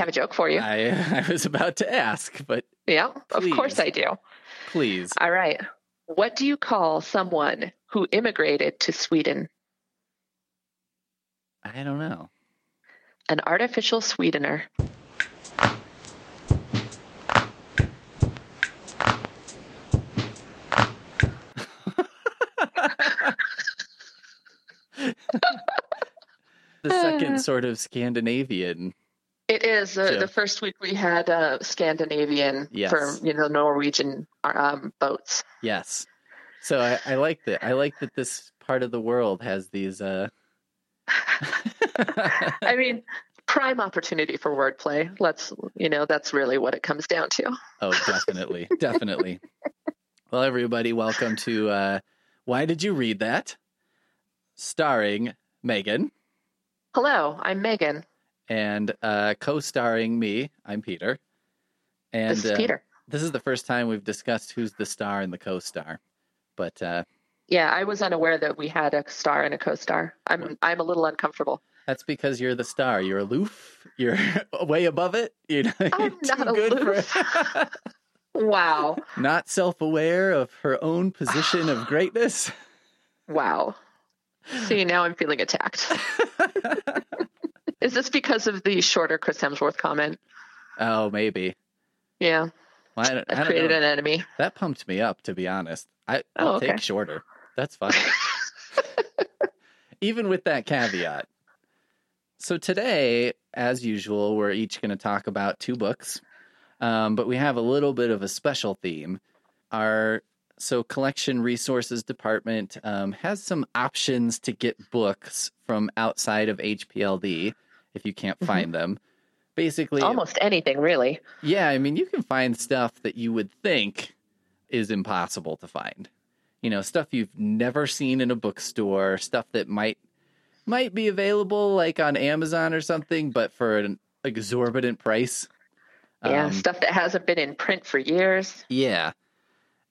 have a joke for you. I, I was about to ask, but yeah, of course. I do. please. All right. What do you call someone who immigrated to Sweden? I don't know. An artificial sweetener. The second sort of Scandinavian. It is uh, the first week we had uh, Scandinavian Yes. for you know Norwegian um, boats. Yes. So I, I like that. I like that this part of the world has these. uh I mean, prime opportunity for wordplay. Let's you know that's really what it comes down to. Oh, definitely, definitely. Well, everybody, welcome to uh Why Did You Read That? Starring Megan Hello, I'm Megan. And uh co-starring me. I'm Peter. And this is uh, Peter. this is the first time we've discussed who's the star and the co-star. But uh Yeah, I was unaware that we had a star and a co-star. I'm I'm a little uncomfortable. that's because you're the star. You're aloof. You're way above it. You know, I'm not good aloof. for Wow, not self-aware of her own position of greatness. wow. See, now I'm feeling attacked. Is this because of the shorter Chris Hemsworth comment? Oh, maybe. Yeah, Well, I I created know. an enemy. That pumped me up, to be honest. I, I'll Oh, okay. take shorter. That's fine. Even with that caveat. So today, as usual, we're each going to talk about two books, um, but we have a little bit of a special theme. Our so collection resources department um, has some options to get books from outside of HPLD if you can't Mhm. find them. Basically, Almost anything, really. yeah, I mean, you can find stuff that you would think is impossible to find. You know, stuff you've never seen in a bookstore, stuff that might might be available like on Amazon or something, but for an exorbitant price. Yeah, Um, stuff that hasn't been in print for years. yeah.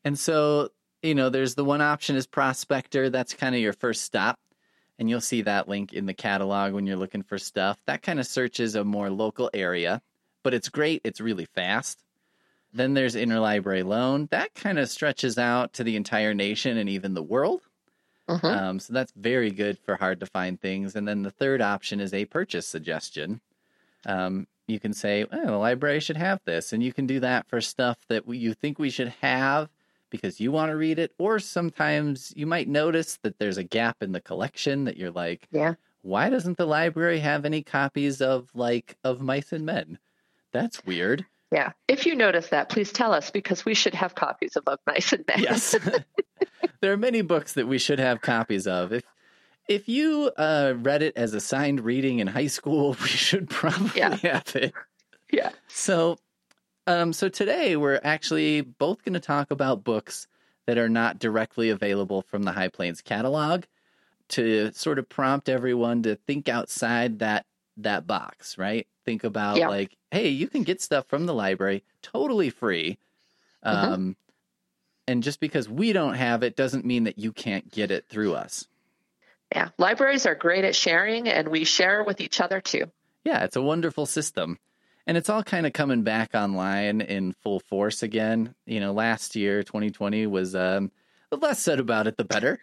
And so, you know, there's the one option is Prospector. That's kind of your first stop. And you'll see that link in the catalog when you're looking for stuff. That kind of searches a more local area, but it's great. It's really fast. Then there's Interlibrary Loan. That kind of stretches out to the entire nation and even the world. Mhm. Um, so that's very good for hard to find things. And then the third option is a purchase suggestion. Um, you can say, oh, the library should have this. And you can do that for stuff that we, you think we should have because you want to read it. Or sometimes you might notice that there's a gap in the collection that you're like, Yeah. why doesn't the library have any copies of like of Mice and Men? That's weird. Yeah. If you notice that, please tell us because we should have copies of Love Nice and Men. Yes. there are many books that we should have copies of. If if you uh, read it as assigned reading in high school, we should probably Yeah. have it. Yeah. So, um, so today we're actually both going to talk about books that are not directly available from the High Plains catalog to sort of prompt everyone to think outside that that box, right? Think about Yeah. like, hey, you can get stuff from the library totally free. Mhm. Um, and just because we don't have it doesn't mean that you can't get it through us. Yeah. Libraries are great at sharing and we share with each other too. Yeah, it's a wonderful system. And it's all kind of coming back online in full force again. You know, last year, 2020, was um, the less said about it, the better.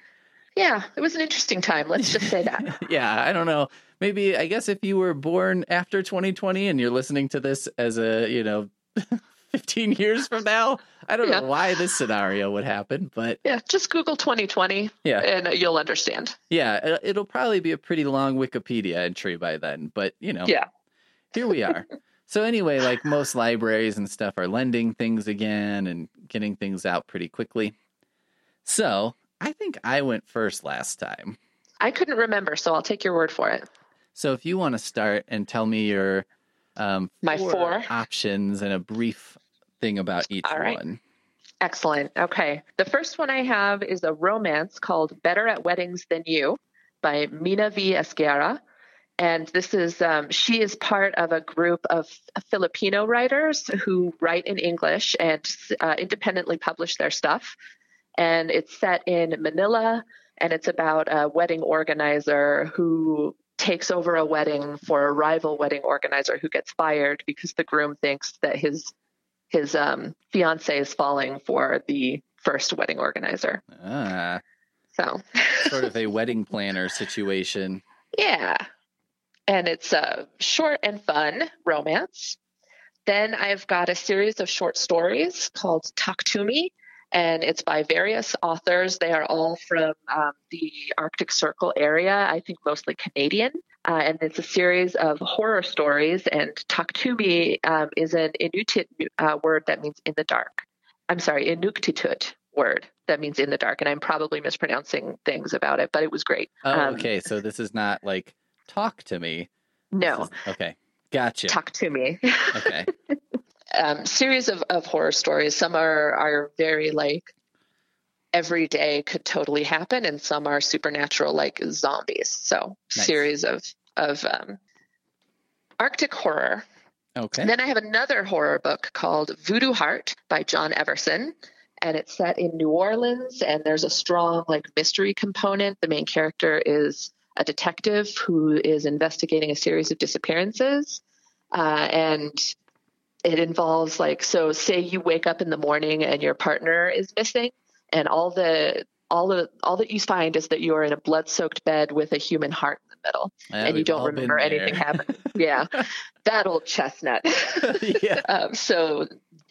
Yeah. It was an interesting time. Let's just say that. yeah, I don't know. Maybe, I guess if you were born after 2020 and you're listening to this as a, you know, 15 years from now, I don't Yeah. know why this scenario would happen, but Yeah. Just Google 2020 yeah. and you'll understand. Yeah, it- it'll probably be a pretty long Wikipedia entry by then, but you know, Yeah. here we are. so anyway, like most libraries and stuff are lending things again and getting things out pretty quickly. So I think I went first last time. I couldn't remember, so I'll take your word for it. So if you want to start and tell me your um, My four. options and a brief thing about each All right. one. Excellent. Okay. The first one I have is a romance called Better at Weddings Than You by Mina V. Esguerra. And this is, um, she is part of a group of Filipino writers who write in English and uh, independently publish their stuff. And it's set in Manila and it's about a wedding organizer who takes over a wedding for a rival wedding organizer who gets fired because the groom thinks that his his um, fiance is falling for the first wedding organizer. Ah, So, sort of a wedding planner situation. yeah. And it's a short and fun romance. Then I've got a series of short stories called Taaqtumi, and it's by various authors. They are all from um, the Arctic Circle area, I think mostly Canadian. Uh, and it's a series of horror stories. And Taaqtumi um, is an Inuit uh, word that means in the dark. I'm sorry, Inuktitut word that means in the dark. And I'm probably mispronouncing things about it, but it was great. Oh, Um, okay. So this is not like talk to me. No, is- okay. Gotcha. Taaqtumi. Okay. um, series of, of horror stories. Some are are very like every day could totally happen, and some are supernatural, like zombies. So Nice. series of of um, Arctic horror. Okay. And then I have another horror book called Voodoo Heart by John Everson. And it's set in New Orleans, and there's a strong like mystery component. The main character is a detective who is investigating a series of disappearances, uh, and it involves like so. Say you wake up in the morning and your partner is missing, and all the all the all that you find is that you are in a blood-soaked bed with a human heart in the middle, Yeah, and you don't remember anything happened. Yeah, that old chestnut. yeah. Um, so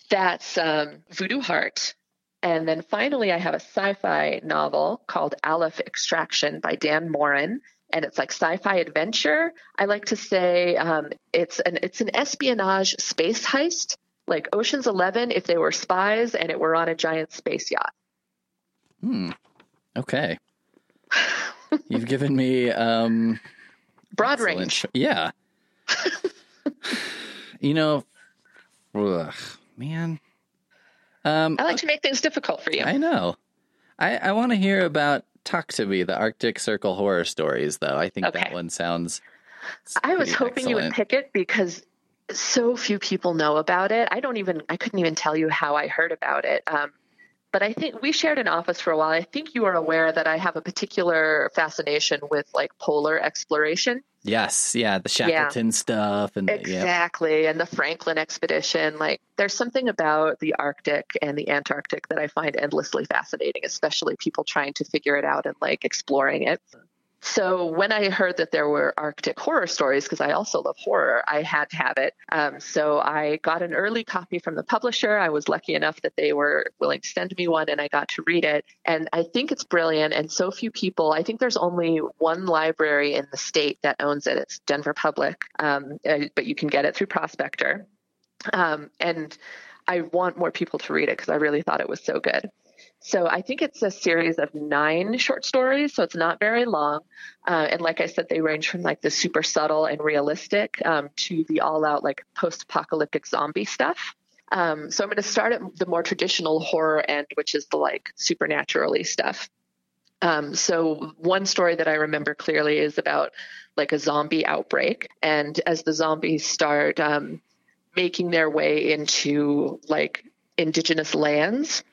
that's um, Voodoo Heart. And then finally, I have a sci fi novel called Aleph Extraction by Dan Moren. And it's like sci-fi adventure. I like to say um, it's an it's an espionage space heist, like Ocean's Eleven if they were spies and it were on a giant space yacht. Hmm. Okay. You've given me um Broad excellent range. Yeah. you know, ugh, man. Um I like to make things difficult for you. I know. I I want to hear about Taaqtumi, the Arctic Circle horror stories though. I think that one sounds I was hoping you would pick it because so few people know about it. I don't even, I couldn't even tell you how I heard about it. Um, but I think we shared an office for a while. I think you are aware that I have a particular fascination with like polar exploration. Yes, yeah, the Shackleton stuff and the- yeah. Exactly. And the Franklin expedition. Like, there's something about the Arctic and the Antarctic that I find endlessly fascinating, especially people trying to figure it out and like exploring it. So when I heard that there were Arctic horror stories, because I also love horror, I had to have it. Um, so I got an early copy from the publisher. I was lucky enough that they were willing to send me one, and I got to read it. And I think it's brilliant. And so few people. I think there's only one library in the state that owns it. It's Denver Public, um, but you can get it through Prospector. Um, and I want more people to read it because I really thought it was so good. So I think it's a series of nine short stories, so it's not very long. Uh, and like I said, they range from like the super subtle and realistic um, to the all-out like post-apocalyptic zombie stuff. Um, so I'm going to start at the more traditional horror end, which is the like supernaturally stuff. Um, so one story that I remember clearly is about like a zombie outbreak, and as the zombies start um, making their way into like indigenous lands,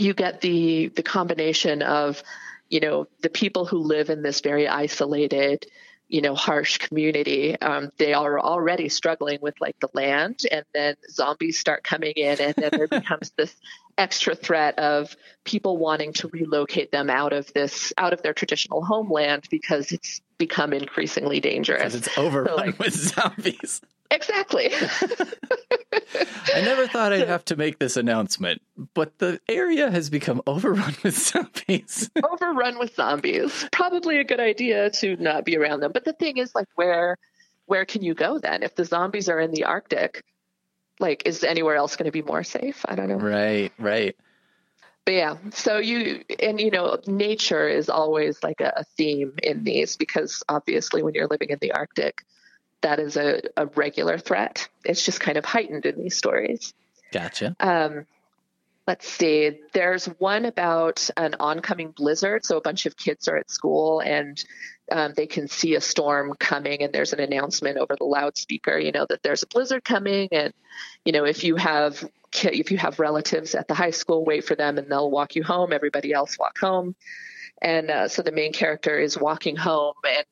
you get the the combination of you know the people who live in this very isolated you know harsh community um, they are already struggling with like the land and then zombies start coming in and then there becomes this extra threat of people wanting to relocate them out of this out of their traditional homeland because it's become increasingly dangerous Because it's overrun like- with zombies. Exactly I never thought I'd have to make this announcement, but the area has become overrun with zombies. overrun with zombies. Probably a good idea to not be around them. But the thing is, like, where where can you go then? If the zombies are in the Arctic, like, is anywhere else going to be more safe? I don't know. right, right. But yeah, so you and you know, nature is always like a, a theme in these because obviously, when you're living in the Arctic, that is a, a regular threat. It's just kind of heightened in these stories. Gotcha. Um, let's see. There's one about an oncoming blizzard. So a bunch of kids are at school and um, they can see a storm coming, and there's an announcement over the loudspeaker, you know, that there's a blizzard coming, and you know, if you have if you have relatives at the high school, wait for them, and they'll walk you home. Everybody else walk home, and uh, so the main character is walking home and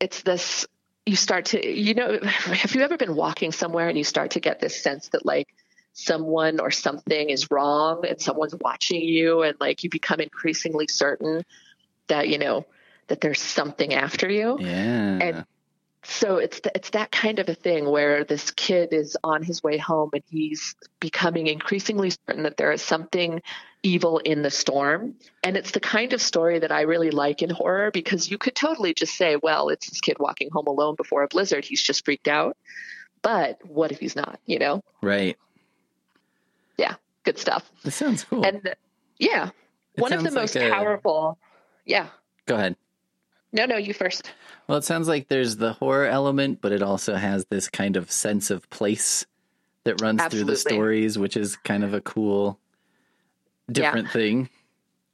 it's this you start to you know have you ever been walking somewhere and you start to get this sense that like someone or something is wrong and someone's watching you and like you become increasingly certain that you know that there's something after you Yeah. and so it's th- it's that kind of a thing where this kid is on his way home and he's becoming increasingly certain that there is something evil in the storm and it's the kind of story that I really like in horror because you could totally just say well it's this kid walking home alone before a blizzard he's just freaked out but what if he's not you know right. Yeah. Good stuff That sounds cool. and yeah It one of the sounds like most a- powerful yeah Go ahead. no no you first Well, it sounds like there's the horror element, but it also has this kind of sense of place that runs through the stories, which is kind of a cool, different thing.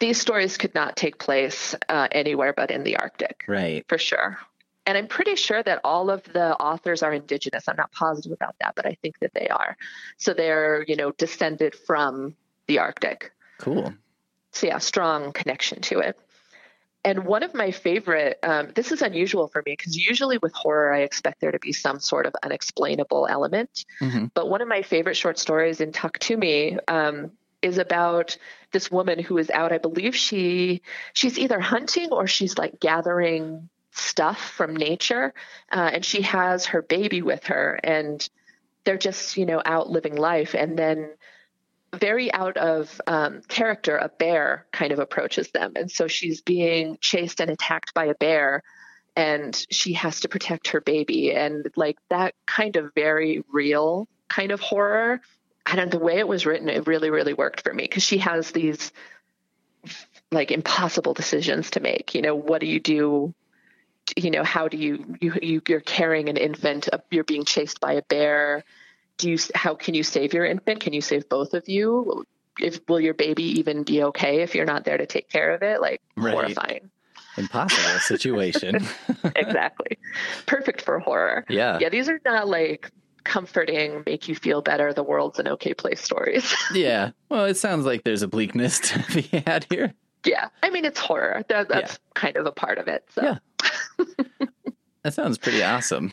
these stories could not take place uh, anywhere but in the arctic Right. for sure. And I'm pretty sure that all of the authors are indigenous. I'm not positive about that, but I think that they are. So they're, you know, descended from the Arctic. Cool. So yeah, strong connection to it. And one of my favorite, um, this is unusual for me because usually with horror, I expect there to be some sort of unexplainable element. hmm But one of my favorite short stories in Taaqtumi um, is about this woman who is out. I believe she she's either hunting or she's like gathering stuff from nature, uh, and she has her baby with her, and they're just you know out living life, and then very out of um, character, a bear kind of approaches them, and so she's being chased and attacked by a bear. And she has to protect her baby, and like that kind of very real kind of horror. I don't the way it was written, it really, really worked for me because she has these like impossible decisions to make. You know, what do you do? You know, how do you, you, you you're carrying an infant, you're being chased by a bear. Do you, how can you save your infant? Can you save both of you? If, will your baby even be okay if you're not there to take care of it? Like Right. horrifying. Impossible situation. exactly. Perfect for horror. yeah. Yeah, these are not like comforting, make you feel better, the world's an okay place stories. Yeah. Well, it sounds like there's a bleakness to be had here. yeah, I mean, it's horror. That, that's kind of a part of it. So Yeah. That sounds pretty awesome.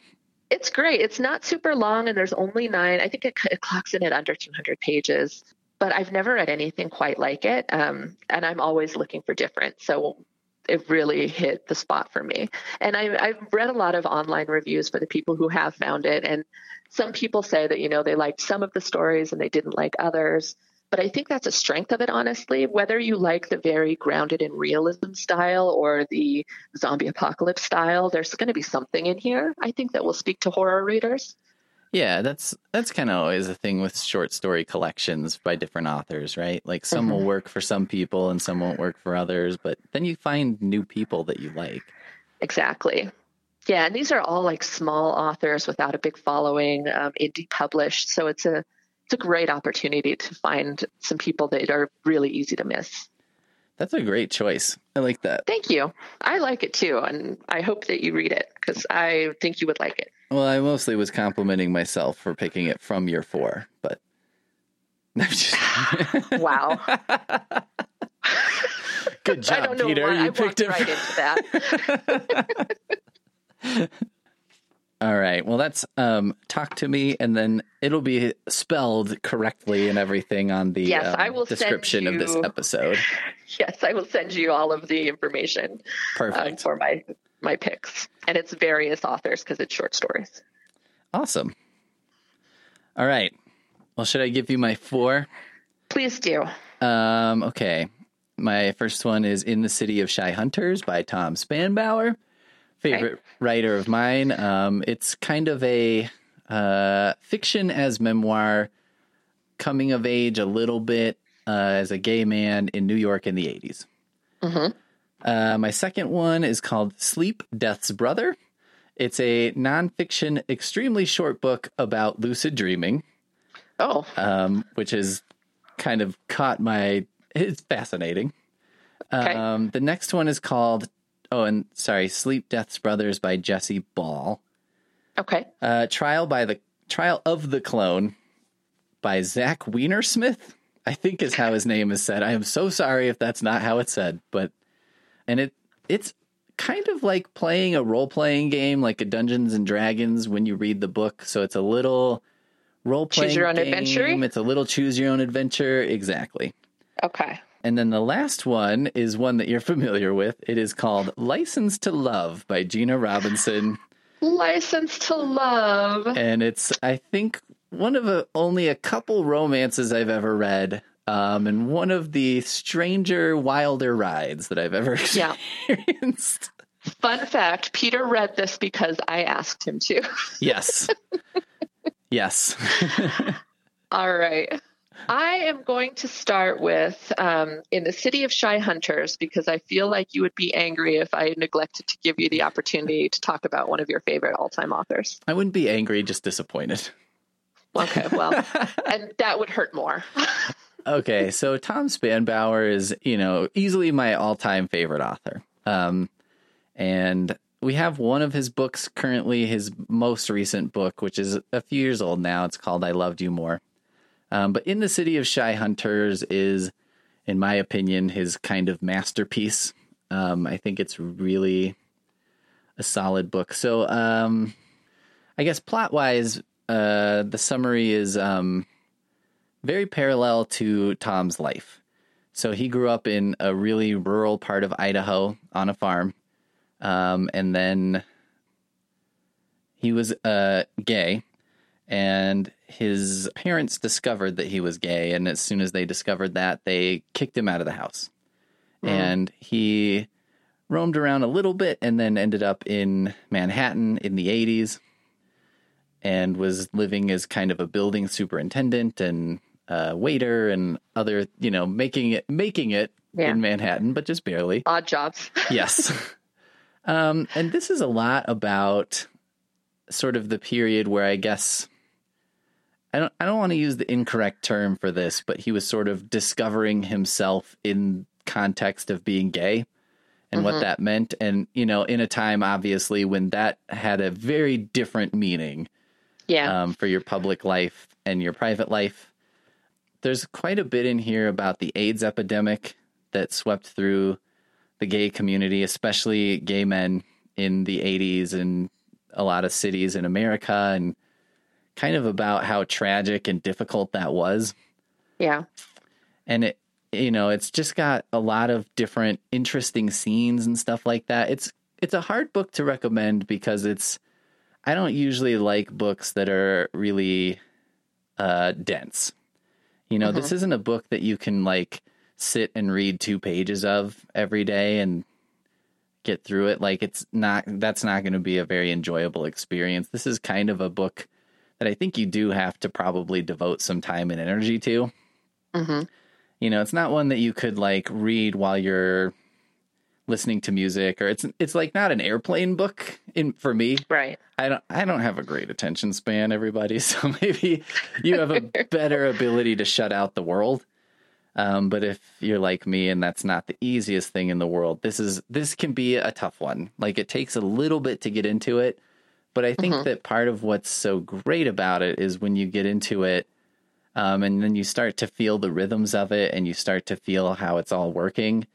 it's great. It's not super long, and there's only nine. I think it, it clocks in at under 200 pages. But I've never read anything quite like it, um, and I'm always looking for different. So it really hit the spot for me. And I, I've read a lot of online reviews for the people who have found it, and some people say that you know they liked some of the stories and they didn't like others. But I think that's a strength of it, honestly. Whether you like the very grounded in realism style or the zombie apocalypse style, there's going to be something in here. I think that will speak to horror readers. Yeah, that's that's kind of always a thing with short story collections by different authors, right? Like some will Mhm. work for some people and some won't work for others, but then you find new people that you like. Exactly. Yeah, and these are all like small authors without a big following, um, indie published. So it's a it's a great opportunity to find some people that are really easy to miss. That's a great choice. I like that. Thank you. I like it too, and I hope that you read it because I think you would like it. Well, I mostly was complimenting myself for picking it from your four, but I'm just Wow. good job, I don't know Peter. you I picked it. right into that. All right. Well, that's um, Taaqtumi, and then it'll be spelled correctly and everything on the Yes, um, I will description of this episode. yes, I will send you all of the information um, Perfect. for my my picks, and it's various authors because it's short stories. Awesome. All right. Well, should I give you my four? Please do. Um, okay. My first one is In the City of Shy Hunters by Tom Spanbauer. Favorite writer of mine. Um, it's kind of a uh, fiction as memoir, coming of age a little bit uh, as a gay man in New York in the 80s. Mhm. Uh, my second one is called Sleep, Death's Brother. It's a nonfiction, extremely short book about lucid dreaming Oh, um, which has kind of caught my. It's fascinating. Okay. Um, the next one is called. Oh, and sorry, Sleep Death's Brothers by Jesse Ball. okay. Uh, Trial by the Trial of the Clone by Zach Weinersmith. I think is how his name is said. I am so sorry if that's not how it's said, but and it it's kind of like playing a role playing game, like a Dungeons and Dragons when you read the book. So it's a little role playing. Choose your own game. adventure? It's a little choose your own adventure. Exactly. Okay. And then the last one is one that you're familiar with. It is called License to Love by Gina Robinson. License to Love. and it's, I think, one of a, only a couple romances I've ever read. Um, and one of the stranger, wilder rides that I've ever Yeah. experienced. Fun fact Peter read this because I asked him to. Yes. yes. All right. I am going to start with um, In the City of Shy Hunters because I feel like you would be angry if I neglected to give you the opportunity to talk about one of your favorite all time authors. I wouldn't be angry, just disappointed. Okay, well, and that would hurt more. okay, so Tom Spanbauer is, you know, easily my all-time favorite author. Um, and we have one of his books currently, his most recent book, which is a few years old now. It's called "I Loved You More." Um, but in the City of Shy Hunters is, in my opinion, his kind of masterpiece. Um, I think it's really a solid book. So, um, I guess plot-wise, uh, the summary is um, very parallel to Tom's life. So he grew up in a really rural part of Idaho on a farm. Um, and then he was uh, gay, and his parents discovered that he was gay. And as soon as they discovered that, they kicked him out of the house. And he roamed around a little bit and then ended up in Manhattan in the 80s and was living as kind of a building superintendent and uh, waiter and other, you know, making it making it Yeah. in Manhattan, but just barely. Odd jobs. yes. Um, and this is a lot about sort of the period where I guess I don't I don't want to use the incorrect term for this, but he was sort of discovering himself in context of being gay and what that meant and you know in a time obviously when that had a very different meaning Yeah. um, for your public life and your private life. There's quite a bit in here about the AIDS epidemic that swept through the gay community, especially gay men in the 80s and a lot of cities in America, and kind of about how tragic and difficult that was. yeah. And it, you know, it's just got a lot of different interesting scenes and stuff like that. It's it's a hard book to recommend because it's I don't usually like books that are really uh dense. You know, this isn't a book that you can like sit and read two pages of every day and get through it. Like it's not that's not going to be a very enjoyable experience. This is kind of a book that I think you do have to probably devote some time and energy to. hmm You know, it's not one that you could like read while you're listening to music or it's it's like not an airplane book in for me. Right. I don't I don't have a great attention span everybody, so maybe you have a better ability to shut out the world. Um, but if you're like me and that's not the easiest thing in the world, this is this can be a tough one. Like it takes a little bit to get into it, but I think that part of what's so great about it is when you get into it um, and then you start to feel the rhythms of it and you start to feel how it's all working.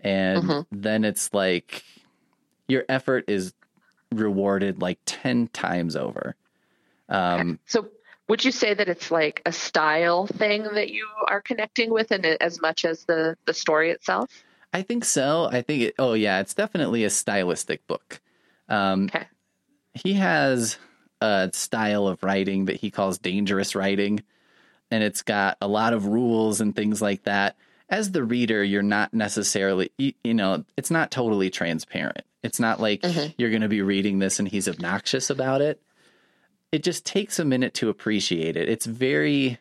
And then it's like your effort is rewarded like 10 times over. Um, So, would you say that it's like a style thing that you are connecting with, and as much as the the story itself? i think so. I think it, oh yeah it's definitely a stylistic book. Um, Okay. He has a style of writing that he calls dangerous writing and it's got a lot of rules and things like that. As the reader you're not necessarily you, you know it's not totally transparent. It's not like mm-hmm. you're going to be reading this and he's obnoxious about it. It just takes a minute to appreciate it. It's very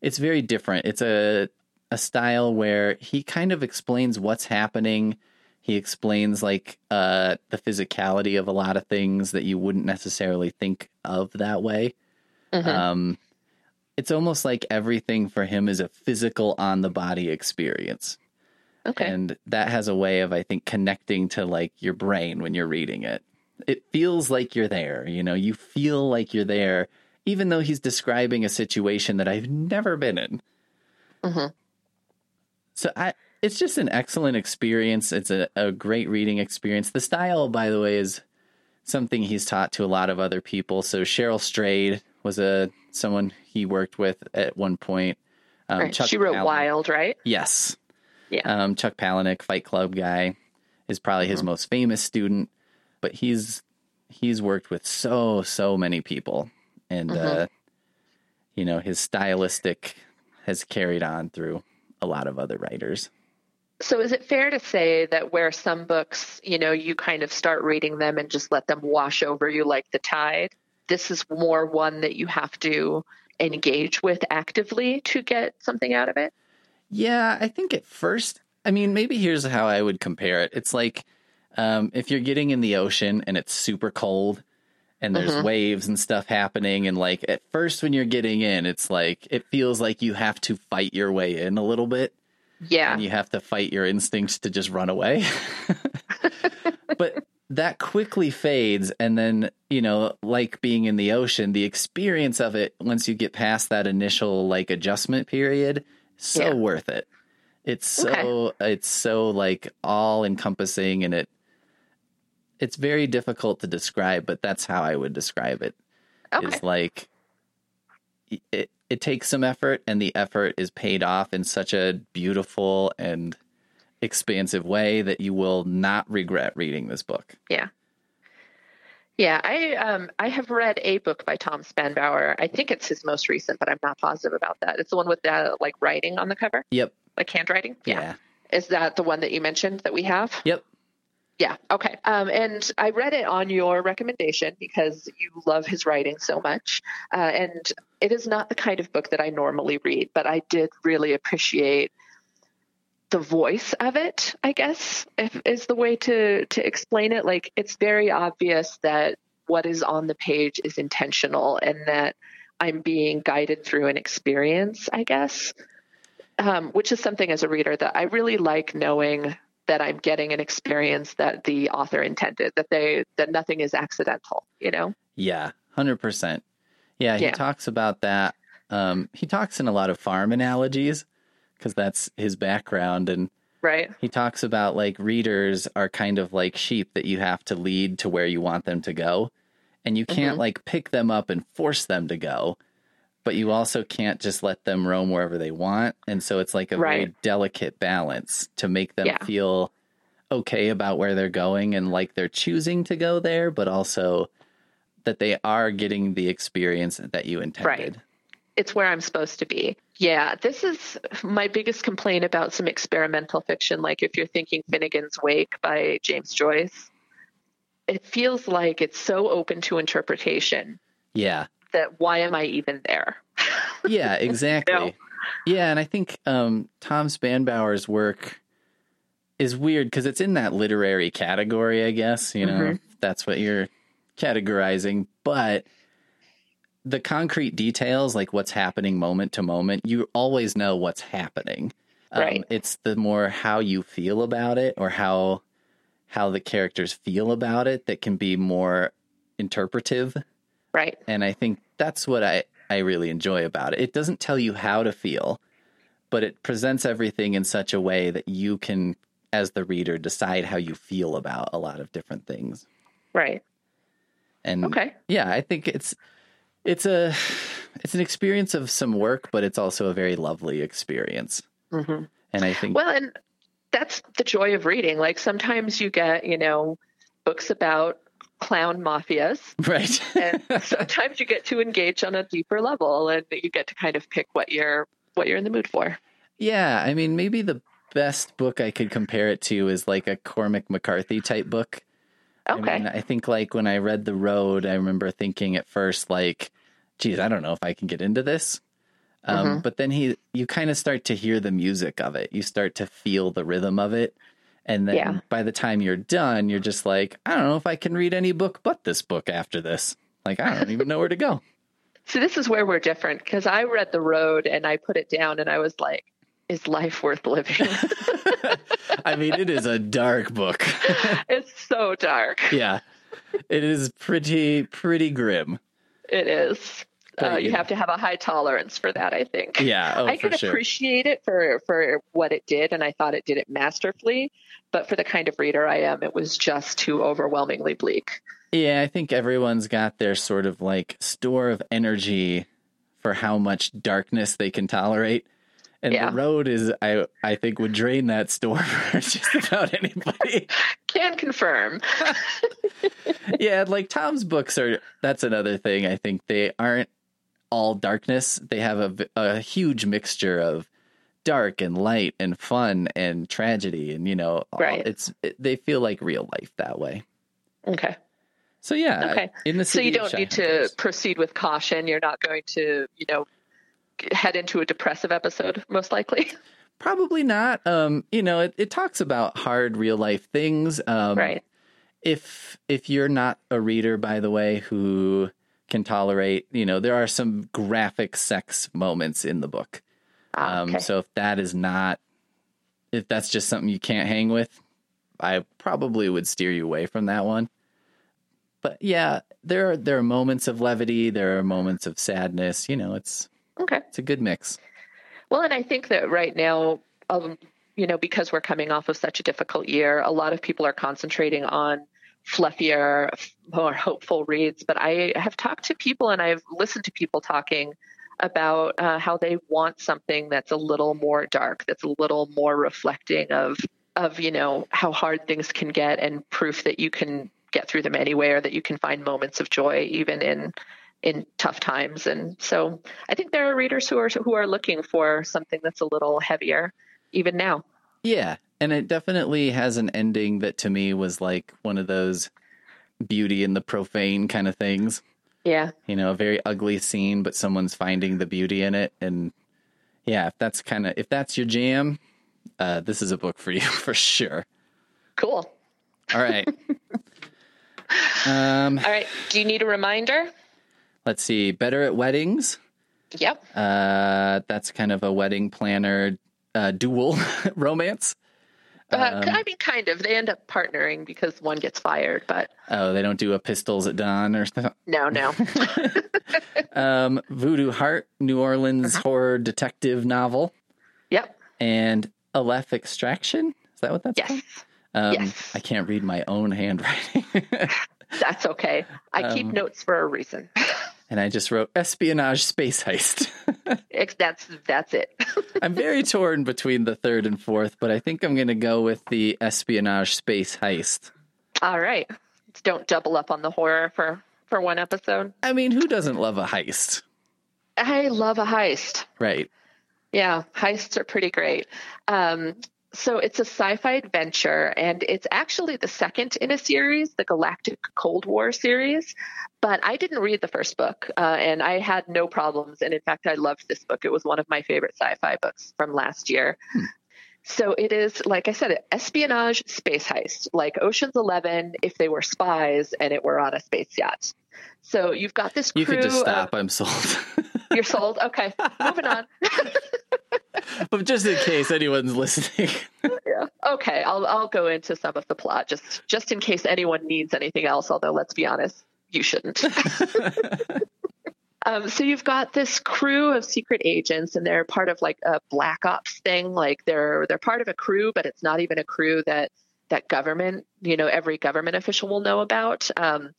it's very different. It's a a style where he kind of explains what's happening he explains like uh the physicality of a lot of things that you wouldn't necessarily think of that way. Um it's almost like everything for him is a physical on the body experience. Okay. and that has a way of i think connecting to like your brain when you're reading it. It feels like you're there you know? You feel like you're there even though he's describing a situation that i've never been in. Mhm. so i it's just an excellent experience. It's a, a great reading experience. The style, by the way, is something he's taught to a lot of other people. So Cheryl Strayed was a someone he worked with at one point. Um, right. she wrote Palahniuk, Wild, right? Yes. Yeah. Um, Chuck Palahniuk, Fight Club guy, is probably his mm-hmm. most famous student, but he's he's worked with so so many people, and mm-hmm. uh, you know his stylistic has carried on through a lot of other writers. So is it fair to say that where some books, you know, you kind of start reading them and just let them wash over you like the tide, this is more one that you have to engage with actively to get something out of it? Yeah, I think at first, I mean, maybe here's how I would compare it. It's like um, if you're getting in the ocean and it's super cold and there's mm-hmm. waves and stuff happening, and like at first when you're getting in, it's like it feels like you have to fight your way in a little bit. Yeah. And you have to fight your instincts to just run away. but that quickly fades. And then, you know, like being in the ocean, the experience of it, once you get past that initial like adjustment period, so yeah. worth it. It's so, okay. it's so like all encompassing and it, it's very difficult to describe, but that's how I would describe it. Okay. Is like, it, it takes some effort and the effort is paid off in such a beautiful and expansive way that you will not regret reading this book. Yeah. Yeah, I um I have read a book by Tom Spanbauer. I think it's his most recent, but I'm not positive about that. It's the one with the like writing on the cover. Yep. Like handwriting. Yeah. yeah. Is that the one that you mentioned that we have? Yep. Yeah. Okay. Um, and I read it on your recommendation because you love his writing so much. Uh, and it is not the kind of book that I normally read, but I did really appreciate the voice of it. I guess if, is the way to to explain it. Like it's very obvious that what is on the page is intentional, and that I'm being guided through an experience. I guess. Um, which is something as a reader that I really like knowing that I'm getting an experience that the author intended, that they that nothing is accidental, you know? Yeah, hundred percent. Yeah, he yeah. talks about that. Um, he talks in a lot of farm analogies because that's his background, and right. He talks about like readers are kind of like sheep that you have to lead to where you want them to go, and you can't mm-hmm. like pick them up and force them to go but you also can't just let them roam wherever they want. And so it's like a right. very delicate balance to make them yeah. feel okay about where they're going and like they're choosing to go there, but also that they are getting the experience that you intended. Right. It's where I'm supposed to be. Yeah, this is my biggest complaint about some experimental fiction. Like if you're thinking Finnegans Wake by James Joyce, it feels like it's so open to interpretation. Yeah that why am I even there? yeah, exactly. no. Yeah, and I think um, Tom Spanbauer's work is weird because it's in that literary category, I guess. You know, mm-hmm. that's what you're categorizing, but the concrete details, like what's happening moment to moment, you always know what's happening. Um, right. It's the more how you feel about it or how how the characters feel about it that can be more interpretive Right. And I think that's what I, I really enjoy about it. It doesn't tell you how to feel, but it presents everything in such a way that you can, as the reader, decide how you feel about a lot of different things. Right. And okay. yeah, I think it's it's a it's an experience of some work, but it's also a very lovely experience. Mm-hmm. And I think well, and that's the joy of reading. Like sometimes you get you know books about clown mafias. Right. and sometimes you get to engage on a deeper level and you get to kind of pick what you're what you're in the mood for. Yeah, I mean maybe the best book I could compare it to is like a Cormac McCarthy type book. Okay. I, mean, I think like when I read The Road, I remember thinking at first like, geez, I don't know if I can get into this. Um, mm-hmm. But then he, you kind of start to hear the music of it. You start to feel the rhythm of it. And then yeah. by the time you're done, you're just like, I don't know if I can read any book but this book after this. Like, I don't even know where to go. So this is where we're different because I read The Road and I put it down and I was like, is life worth living? I mean, it is a dark book. it's so dark. Yeah. It is pretty, pretty grim. It is. Uh, you have to have a high tolerance for that. I think. Yeah, oh, I could sure. appreciate it for for what it did, and I thought it did it masterfully. But for the kind of reader I am, it was just too overwhelmingly bleak. Yeah, I think everyone's got their sort of like store of energy for how much darkness they can tolerate. And Yeah. the road is, I I think, would drain that store for just about anybody. Can confirm. yeah, like Tom's books are. That's another thing. I think they aren't all darkness. They have a, a huge mixture of dark and light and fun and tragedy, and you know, all- Right. it's it, they feel like real life that way. Okay. So yeah, Okay. in the So you don't need to proceed with caution. You're not going to, you know, head into a depressive episode, most likely. Probably not. Um, you know, it, it talks about hard real life things. Um, right. If if you're not a reader, by the way, who can tolerate, you know, there are some graphic sex moments in the book. Ah, Um. So if that is not, if that's just something you can't hang with, I probably would steer you away from that one. But yeah, there are there are moments of levity, there are moments of sadness. You know, it's okay. it's a good mix. Well, and I think that right now, um, you know, because we're coming off of such a difficult year, a lot of people are concentrating on fluffier, more hopeful reads. But I have talked to people and I've listened to people talking about uh, how they want something that's a little more dark, that's a little more reflecting of of you know how hard things can get and proof that you can get through them anyway or that you can find moments of joy even in in tough times and so I think there are readers who are who are looking for something that's a little heavier, even now. Yeah, and it definitely has an ending that to me was like one of those beauty in the profane kind of things. Yeah, You know, a very ugly scene, but someone's finding the beauty in it. And yeah, if that's kind of if that's your jam, uh, this is a book for you for sure. cool. All right. um, All right. Do you need a reminder? let's see. Better at weddings. Yep. Uh, that's kind of a wedding planner uh, dual romance. Uh, Um, I mean, kind of. They end up partnering because one gets fired, but Oh, they don't do a pistols at dawn or something. no, no. Um, Voodoo Heart, New Orleans Uh-huh. horror detective novel, yep. and Aleph Extraction. Is that what that's Yes. called? Um, Yes. I can't read my own handwriting. That's okay. I keep Um, notes for a reason. And I just wrote espionage space heist. That's that's it. I'm very torn between the third and fourth, but I think I'm going to go with the espionage space heist. All right. Don't double up on the horror for for one episode. I mean, who doesn't love a heist? I love a heist. Right. Yeah, heists are pretty great. Um, so it's a sci-fi adventure, and it's actually the second in a series, the Galactic Cold War series. But I didn't read the first book, uh, and I had no problems. And in fact, I loved this book. It was one of my favorite sci-fi books from last year. So it is, like I said, espionage space heist, like Ocean's Eleven if they were spies and it were on a space yacht. So you've got this crew. You could just of- stop. I'm sold. you're sold. Okay, moving on. but just in case anyone's listening. Yeah. Okay, I'll I'll go into some of the plot just just in case anyone needs anything else. Although let's be honest, you shouldn't. um, so you've got this crew of secret agents, and they're part of like a black ops thing. Like they're they're part of a crew, but it's not even a crew that that government, you know, every government official will know about. Um,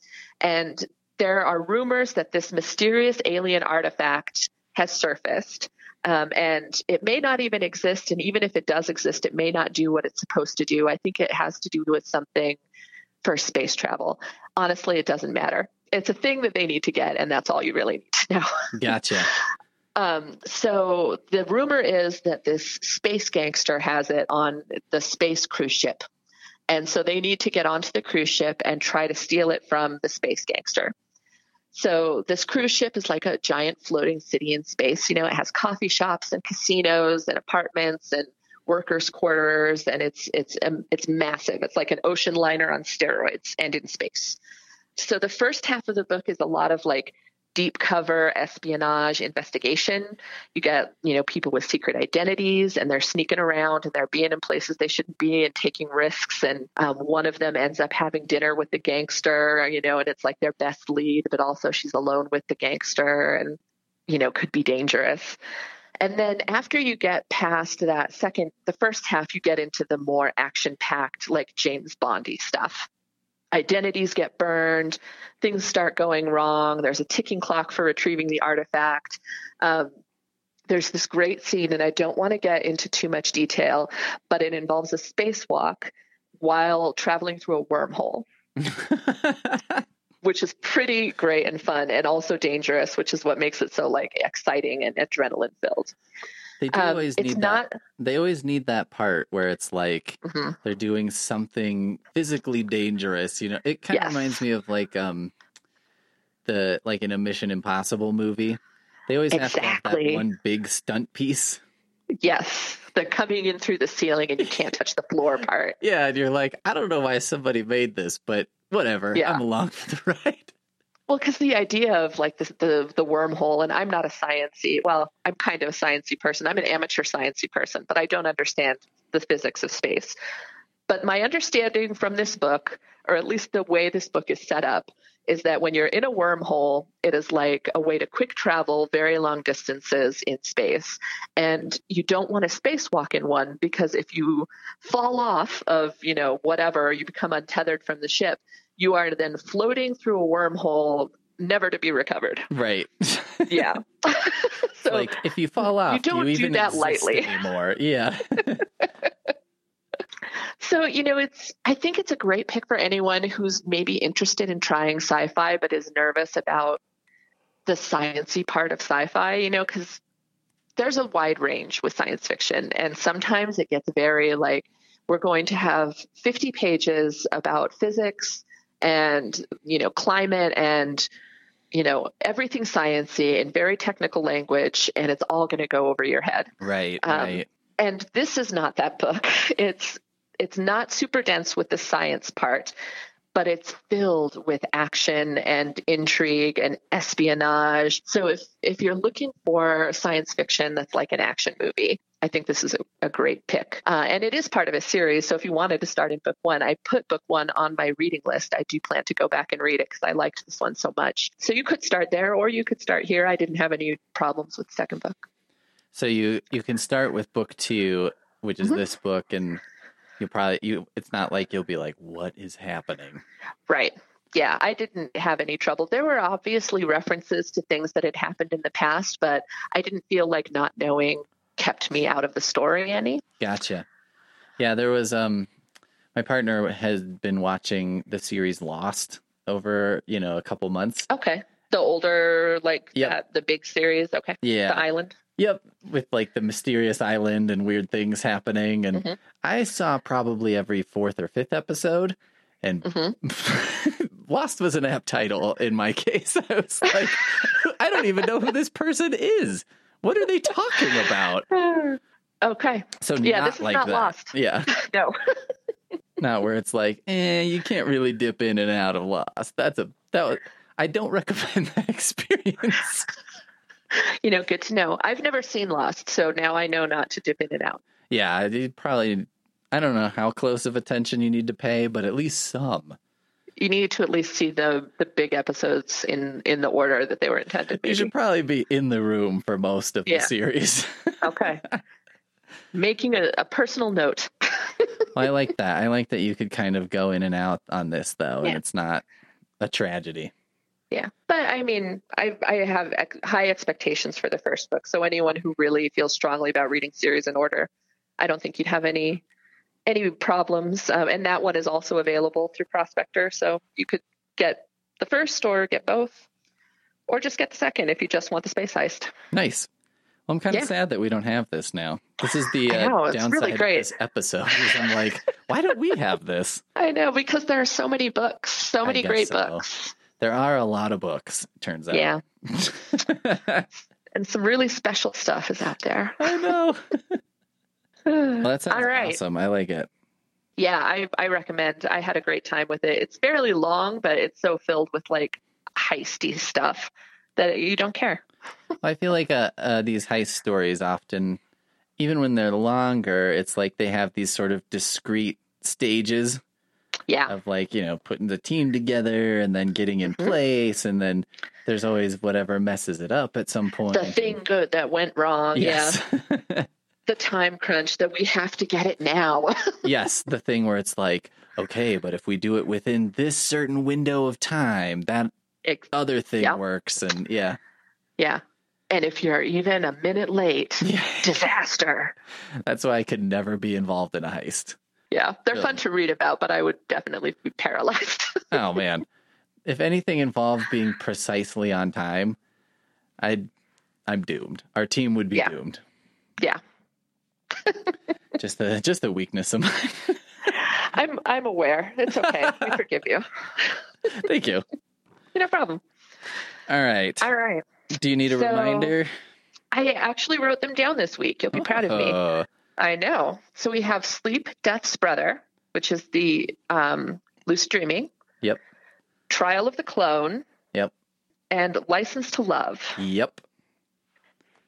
and there are rumors that this mysterious alien artifact has surfaced. Um, and it may not even exist. And even if it does exist, it may not do what it's supposed to do. I think it has to do with something for space travel. Honestly, it doesn't matter. It's a thing that they need to get, and that's all you really need to know. gotcha. Um, so the rumor is that this space gangster has it on the space cruise ship. And so they need to get onto the cruise ship and try to steal it from the space gangster. So this cruise ship is like a giant floating city in space. You know, it has coffee shops and casinos and apartments and workers' quarters, and it's it's um, it's massive. It's like an ocean liner on steroids and in space. So the first half of the book is a lot of like deep cover espionage investigation. You get, you know, people with secret identities and they're sneaking around and they're being in places they shouldn't be and taking risks. And um, one of them ends up having dinner with the gangster, you know, and it's like their best lead, but also she's alone with the gangster. And you know, could be dangerous. And then after you get past that second, the first half, you get into the more action packed, like James Bondy stuff. Identities get burned, things start going wrong. There's a ticking clock for retrieving the artifact. Um, there's this great scene, and I don't want to get into too much detail, but it involves a spacewalk while traveling through a wormhole. which is pretty great and fun and also dangerous, which is what makes it so like exciting and adrenaline filled. They do um, always need not, that. They always need that part where it's like mm-hmm. they're doing something physically dangerous. You know, it kind of yes. reminds me of like um the like in a Mission Impossible movie. They always exactly. have to have that one big stunt piece. Yes, they're coming in through the ceiling and you can't touch the floor part. Yeah, and you're like, I don't know why somebody made this, but whatever. Yeah. I'm along for the ride. Well, because the idea of like the, the the wormhole, and I'm not a sciency. Well, I'm kind of a sciency person. I'm an amateur sciency person, but I don't understand the physics of space. But my understanding from this book, or at least the way this book is set up, is that when you're in a wormhole, it is like a way to quick travel very long distances in space. And you don't want to spacewalk in one because if you fall off of, you know, whatever, you become untethered from the ship, you are then floating through a wormhole never to be recovered. Right. yeah. so like if you fall off, you don't do, you do that lightly anymore. Yeah. so, you know, it's I think it's a great pick for anyone who's maybe interested in trying sci-fi but is nervous about the sciency part of sci-fi, you know, cuz there's a wide range with science fiction and sometimes it gets very like we're going to have 50 pages about physics and you know climate and you know everything sciency and very technical language and it's all going to go over your head. Right um, right. and this is not that book. It's it's not super dense with the science part but it's filled with action and intrigue and espionage so if if you're looking for science fiction that's like an action movie I think this is a, a great pick. Uh, and it is part of a series. So if you wanted to start in book one, I put book one on my reading list. I do plan to go back and read it because I liked this one so much. So you could start there or you could start here. I didn't have any problems with second book. So you you can start with book two, which is mm-hmm. this book, and you probably you it's not like you'll be like, what is happening? Right yeah, I didn't have any trouble. There were obviously references to things that had happened in the past, but I didn't feel like not knowing kept me out of the story any. Gotcha. Yeah, there was um my partner has been watching the series Lost over, you know, a couple months. Okay. The older like yep. Uh, the big series, okay. Yeah. The island. Yep, with like the mysterious island and weird things happening and mm-hmm. I saw probably every fourth or fifth episode and mm-hmm. Lost was an apt title in my case. I was like, I don't even know who this person is. What are they talking about? okay. So yeah, this is like not that. lost. Yeah. no. not where it's like, eh, you can't really dip in and out of Lost. That's a that. Was, I don't recommend that experience. you know, good to know. I've never seen Lost, so now I know not to dip in and out. Yeah, you probably. I don't know how close of attention you need to pay, but at least some you need to at least see the the big episodes in in the order that they were intended. Maybe. You should probably be in the room for most of yeah. the series. okay. Making a, a personal note. well, I like that. I like that you could kind of go in and out on this though, yeah. and it's not a tragedy. Yeah, but I mean, I I have high expectations for the first book. So anyone who really feels strongly about reading series in order, I don't think you'd have any any problems. Um, and that one is also available through Prospector. So you could get the first or get both, or just get the second if you just want the space heist. Nice. Well, I'm kind of yeah. sad that we don't have this now. This is the uh, know, downside really of this episode. I'm like, why don't we have this? I know because there are so many books, so many great so. books. There are a lot of books. Turns out. Yeah. and some really special stuff is out there. I know. well, that sounds All right. awesome. I like it. Yeah, I, I recommend. I had a great time with it. It's fairly long, but it's so filled with like heisty stuff that you don't care. I feel like uh, uh, these heist stories often, even when they're longer, it's like they have these sort of discrete stages. Yeah. Of like, you know, putting the team together and then getting in mm-hmm. place and then there's always whatever messes it up at some point. The thing good that went wrong. Yes. Yeah. The time crunch that we have to get it now. yes, the thing where it's like, okay, but if we do it within this certain window of time, that Ex- other thing works. And yeah. yeah. And if you're even a minute late, yeah. disaster. That's why I could never be involved in a heist. Yeah. They're fun to read about, but I would definitely be paralyzed. Oh man. if anything involved being precisely on time, I'd I'm doomed. Our team would be Yeah. doomed. yeah. Just the just the weakness of mine. I'm I'm aware. It's okay. we forgive you. Thank you. No problem. All right. All right. Do you need a So- reminder? I actually wrote them down this week. You'll be proud of me. Oh. I know. So we have Sleep, Death's Brother, which is the um, Lucid Dreaming. Yep. Trial of the Clone. Yep. And License to Love. Yep.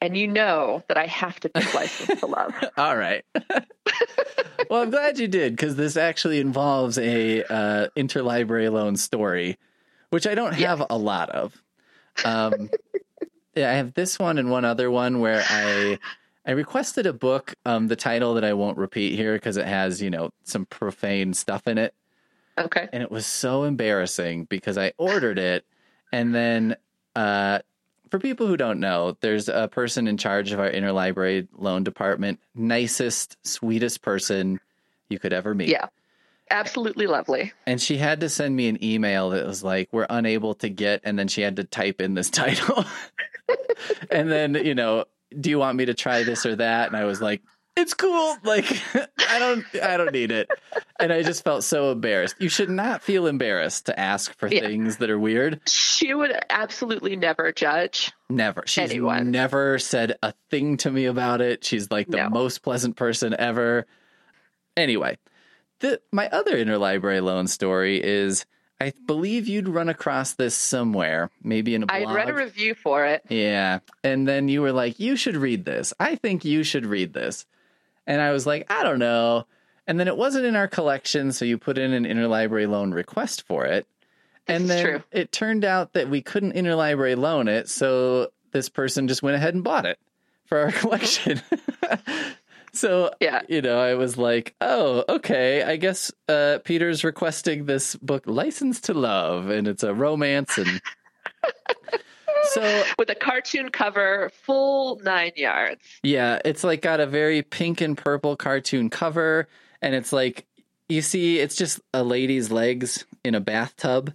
And you know that I have to pick License to Love. All right. well, I'm glad you did because this actually involves a uh, interlibrary loan story, which I don't have a lot of. Um, yeah, I have this one and one other one where I I requested a book. Um, the title that I won't repeat here because it has you know some profane stuff in it, Okay. and it was so embarrassing because I ordered it and then uh for people who don't know, there's a person in charge of our interlibrary loan department, nicest, sweetest person you could ever meet. Yeah. Absolutely lovely. And she had to send me an email that was like, we're unable to get, and then she had to type in this title. and then, you know, do you want me to try this or that? And I was like, it's cool. Like, I don't, I don't need it. And I just felt so embarrassed. You should not feel embarrassed to ask for Yeah. things that are weird. She would absolutely never judge. Never. She's Anyone. never said a thing to me about it. She's like the No. most pleasant person ever. Anyway, the my other interlibrary loan story is I believe you'd run across this somewhere, maybe in a blog. I read a review for it. yeah. And then you were like, you should read this. I think you should read this. And I was like, I don't know. And then it wasn't in our collection, so you put in an interlibrary loan request for it. This and then true. it turned out that we couldn't interlibrary loan it, so this person just went ahead and bought it for our collection. so Yeah. you know, I was like, oh, okay, I guess uh, Peter's requesting this book, License to Love, and it's a romance and so With a cartoon cover, full nine yards. yeah, it's like got a very pink and purple cartoon cover, and it's like you see, it's just a lady's legs in a bathtub,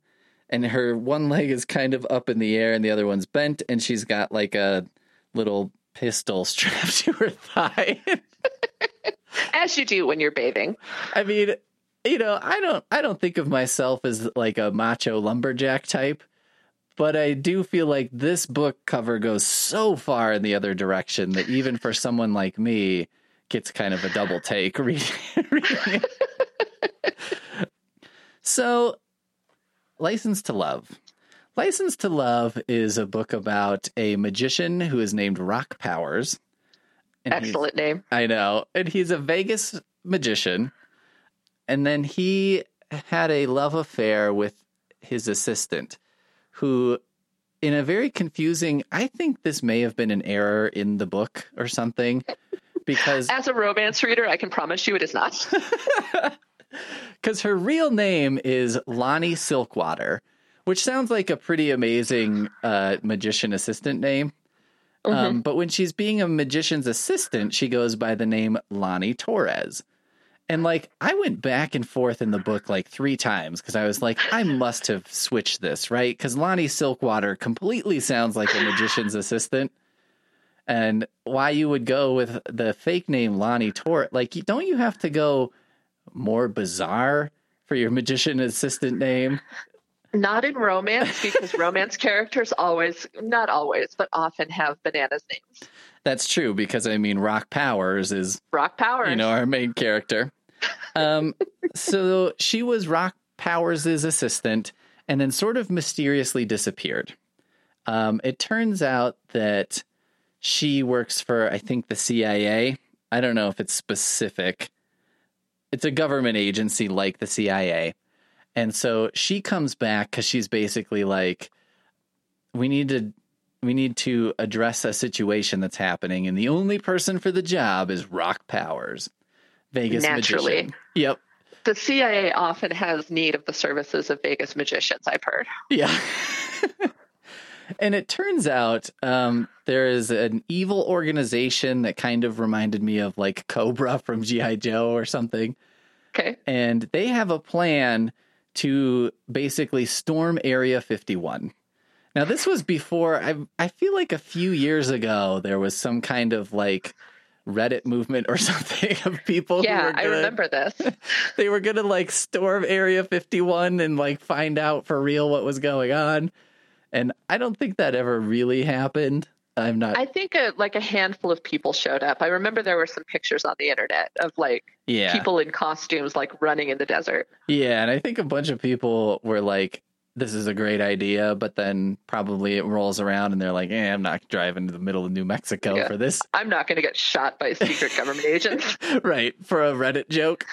and her one leg is kind of up in the air, and the other one's bent, and she's got like a little pistol strapped to her thigh. As you do when you're bathing. I mean, you know, I don't, I don't think of myself as like a macho lumberjack type. But I do feel like this book cover goes so far in the other direction that even for someone like me, gets kind of a double take reading. So, License to Love. License to Love is a book about a magician who is named Rock Powers. And Excellent name. I know. And he's a Vegas magician. And then he had a love affair with his assistant, who, in a very confusing, I think this may have been an error in the book or something, because As a romance reader, I can promise you it is not. because her real name is Lonnie Silkwater, which sounds like a pretty amazing uh, magician assistant name. Um, but when she's being a magician's assistant, she goes by the name Lonnie Torres. And like, I went back and forth in the book like three times because I was like, I must have switched this, right? Because Lonnie Silkwater completely sounds like a magician's assistant. And why you would go with the fake name Lonnie Torres, like, don't you have to go more bizarre for your magician assistant name? Not in romance, because romance characters always, not always, but often have bananas names. That's true because I mean, Rock Powers is Rock Powers. you know our main character. Um so she was rock powers' assistant and then sort of mysteriously disappeared. Um it turns out that she works for i think the cia i don't know if it's specific. It's a government agency like the cia and so she comes back because she's basically like we need to we need to address a situation that's happening, and the only person for the job is Rock Powers, Vegas Naturally. magician. Yep. The CIA often has need of the services of Vegas magicians, I've heard. Yeah. and it turns out um, there is an evil organization that kind of reminded me of like Cobra from G.I. Joe or something. Okay. And they have a plan to basically storm Area 51. Now, this was before, I, I feel like a few years ago, there was some kind of like Reddit movement or something of people. who Yeah, were I gonna- remember this. they were gonna like storm area 51 and like find out for real what was going on and i don't think that ever really happened i'm not I think a, like a handful of people showed up. I remember there were some pictures on the internet of like yeah people in costumes like running in the desert. yeah and i think a bunch of people were like this is a great idea but then probably it rolls around and they're like eh, i'm not driving to the middle of new mexico Yeah. for this I'm not going to get shot by secret government agents. right for a reddit joke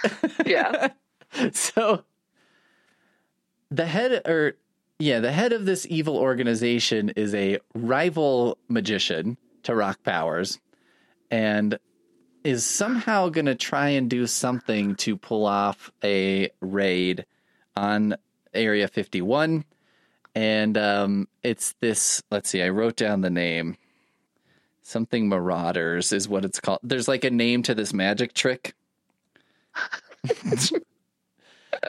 Yeah. so the head or yeah the head of this evil organization is a rival magician to rock powers and is somehow going to try and do something to pull off a raid on area 51 and um, it's this let's see i wrote down the name. Something marauders is what it's called. There's like a name to this magic trick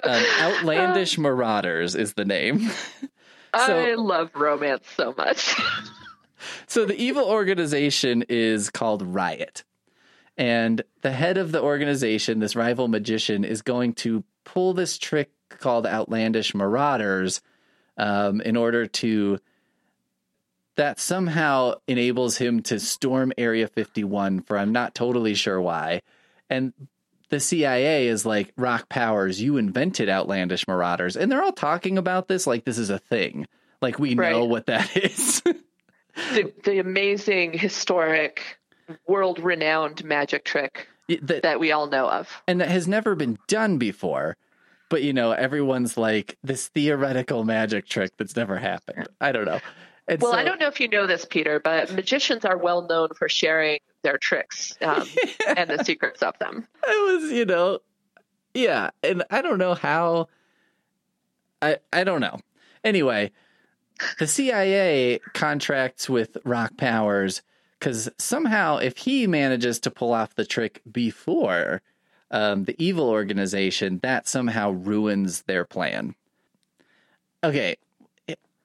um, outlandish marauders is the name So- I love romance so much. So the evil organization is called Riot. And the head of the organization, this rival magician, is going to pull this trick called Outlandish Marauders um, in order to. That somehow enables him to storm Area 51 for I'm not totally sure why. And the CIA is like, Rock Powers, you invented Outlandish Marauders. And they're all talking about this like this is a thing. Like we know what that is. the, the amazing, historic, world renowned magic trick that, that we all know of. and that has never been done before. But you know, everyone's like this theoretical magic trick that's never happened. I don't know. And Well, so- I don't know if you know this, Peter, but magicians are well known for sharing their tricks um, and the secrets of them. It was, you know, yeah, and I don't know how. I I don't know. Anyway, the CIA contracts with Rock Powers because somehow, if he manages to pull off the trick before um, the evil organization, that somehow ruins their plan. Okay.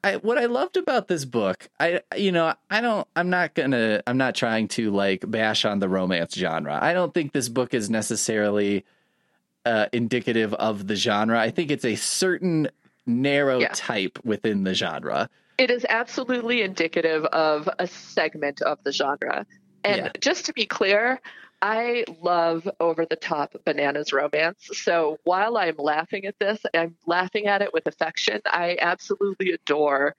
I, what I loved about this book, I you know, I don't I'm not gonna I'm not trying to like bash on the romance genre. I don't think this book is necessarily uh, indicative of the genre. I think it's a certain narrow Yeah. type within the genre. It is absolutely indicative of a segment of the genre. And Yeah. just to be clear, I love over the top bananas romance. So while I'm laughing at this, I'm laughing at it with affection. I absolutely adore